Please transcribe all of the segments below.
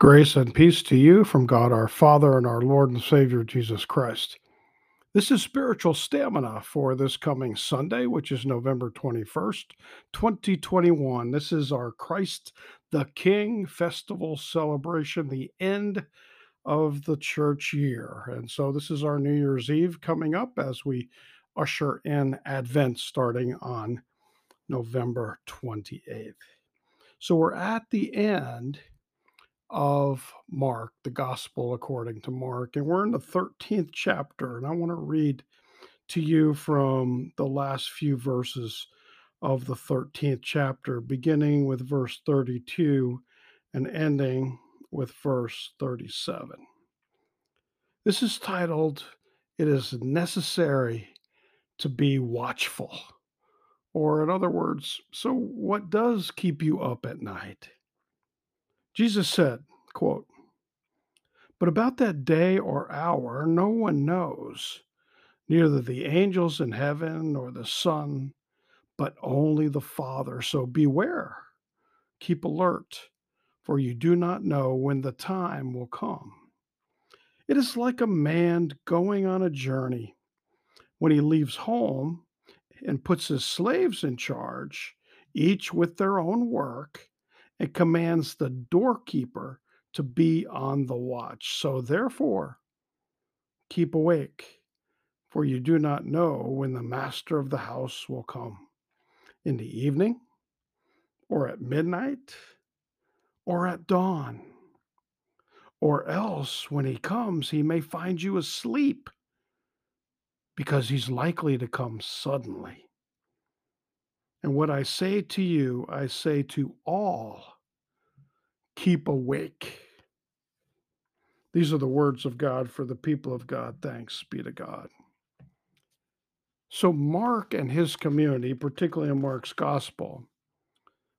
Grace and peace to you from God our Father and our Lord and Savior Jesus Christ. This is spiritual stamina for this coming Sunday, which is November 21st, 2021. This is our Christ the King festival celebration, the end of the church year. And so this is our New Year's Eve coming up as we usher in Advent starting on November 28th. So we're at the end of Mark, the gospel according to Mark. And we're in the 13th chapter. And I want to read to you from the last few verses of the 13th chapter, beginning with verse 32 and ending with verse 37. This is titled, It is Necessary to Be Watchful. Or, in other words, so what does keep you up at night? Jesus said, quote, But about that day or hour, no one knows, neither the angels in heaven nor the Son, but only the Father. So beware, keep alert, for you do not know when the time will come. It is like a man going on a journey. When he leaves home and puts his slaves in charge, each with their own work, and commands the doorkeeper to be on the watch. So therefore, keep awake, for you do not know when the master of the house will come in the evening, or at midnight, or at dawn. Or else, when he comes, he may find you asleep because he's likely to come suddenly. And what I say to you, I say to all keep awake. These are the words of God for the people of God. Thanks be to God. So, Mark and his community, particularly in Mark's gospel,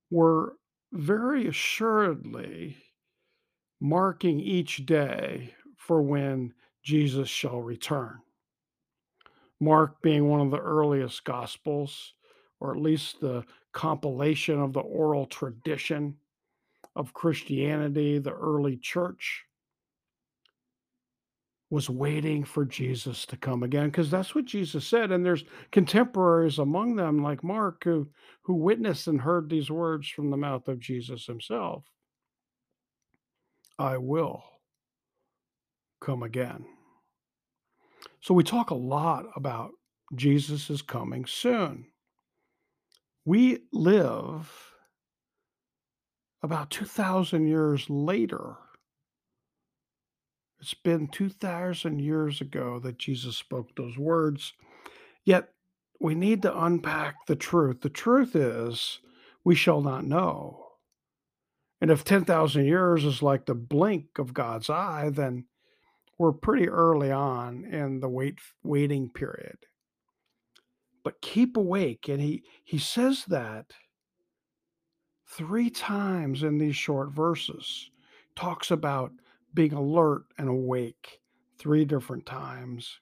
were very assuredly marking each day for when Jesus shall return. Mark being one of the earliest gospels, or at least the compilation of the oral tradition of Christianity, the early church, was waiting for Jesus to come again because that's what Jesus said. And there's contemporaries among them, like Mark, who, who witnessed and heard these words from the mouth of Jesus himself I will come again. So we talk a lot about Jesus is coming soon. We live about 2,000 years later. It's been 2,000 years ago that Jesus spoke those words. Yet we need to unpack the truth. The truth is, we shall not know. And if 10,000 years is like the blink of God's eye, then we're pretty early on in the wait waiting period. But keep awake. And he he says that three times in these short verses talks about being alert and awake three different times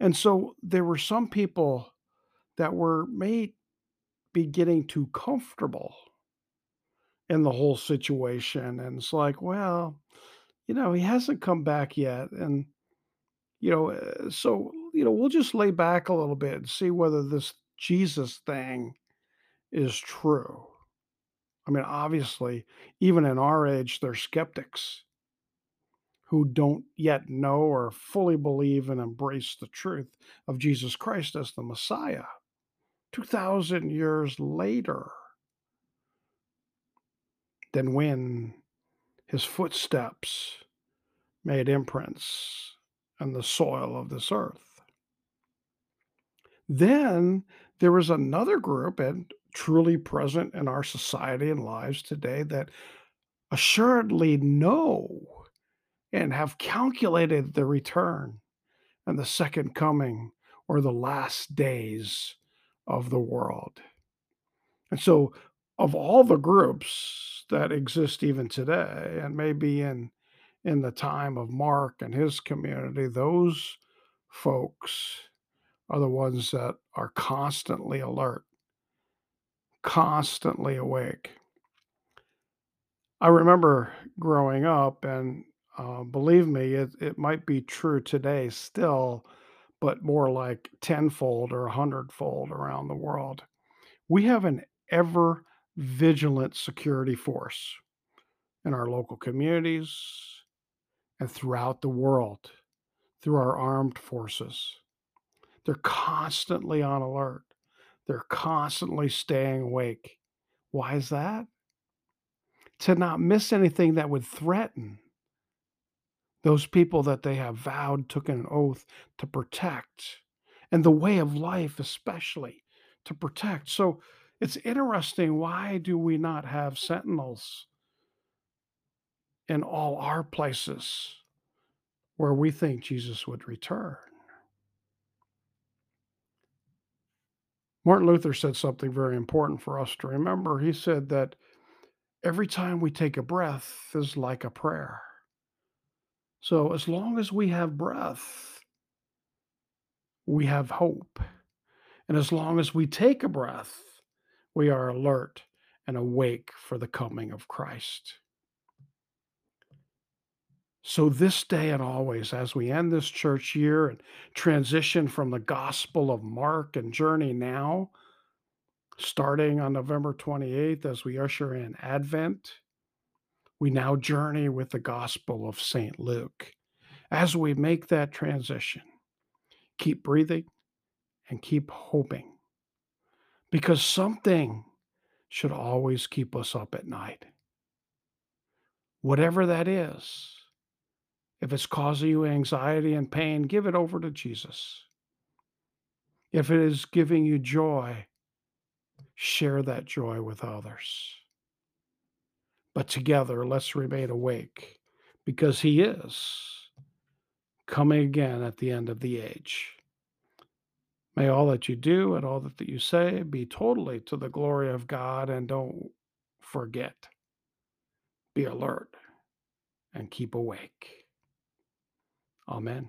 and so there were some people that were may be getting too comfortable in the whole situation and it's like well you know he hasn't come back yet and you know uh, so you know we'll just lay back a little bit and see whether this jesus thing is true I mean, obviously, even in our age, there are skeptics who don't yet know or fully believe and embrace the truth of Jesus Christ as the Messiah. 2,000 years later than when his footsteps made imprints on the soil of this earth. Then there was another group, and truly present in our society and lives today that assuredly know and have calculated the return and the second coming or the last days of the world. And so, of all the groups that exist even today, and maybe in in the time of Mark and his community, those folks are the ones that are constantly alert constantly awake. I remember growing up, and uh, believe me, it, it might be true today still, but more like tenfold or a hundredfold around the world. We have an ever vigilant security force in our local communities and throughout the world through our armed forces. They're constantly on alert. They're constantly staying awake. Why is that? To not miss anything that would threaten those people that they have vowed, took an oath to protect, and the way of life, especially to protect. So it's interesting. Why do we not have sentinels in all our places where we think Jesus would return? Martin Luther said something very important for us to remember. He said that every time we take a breath is like a prayer. So as long as we have breath, we have hope. And as long as we take a breath, we are alert and awake for the coming of Christ. So, this day and always, as we end this church year and transition from the Gospel of Mark and journey now, starting on November 28th as we usher in Advent, we now journey with the Gospel of St. Luke. As we make that transition, keep breathing and keep hoping because something should always keep us up at night. Whatever that is, if it's causing you anxiety and pain, give it over to Jesus. If it is giving you joy, share that joy with others. But together, let's remain awake because He is coming again at the end of the age. May all that you do and all that you say be totally to the glory of God, and don't forget. Be alert and keep awake. Amen.